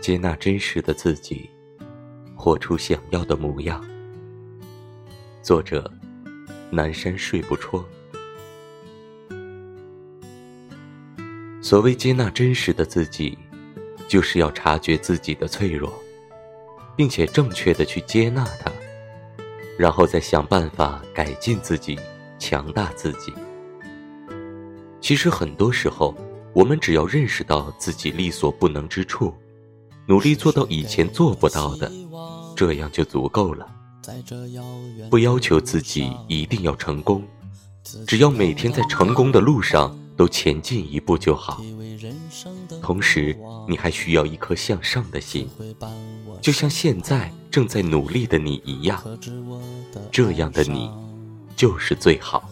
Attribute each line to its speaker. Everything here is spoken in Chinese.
Speaker 1: 接纳真实的自己，活出想要的模样。作者：南山睡不戳。所谓接纳真实的自己，就是要察觉自己的脆弱，并且正确的去接纳它，然后再想办法改进自己，强大自己。其实很多时候，我们只要认识到自己力所不能之处，努力做到以前做不到的，这样就足够了。不要求自己一定要成功，只要每天在成功的路上。都前进一步就好。同时，你还需要一颗向上的心，就像现在正在努力的你一样。这样的你，就是最好。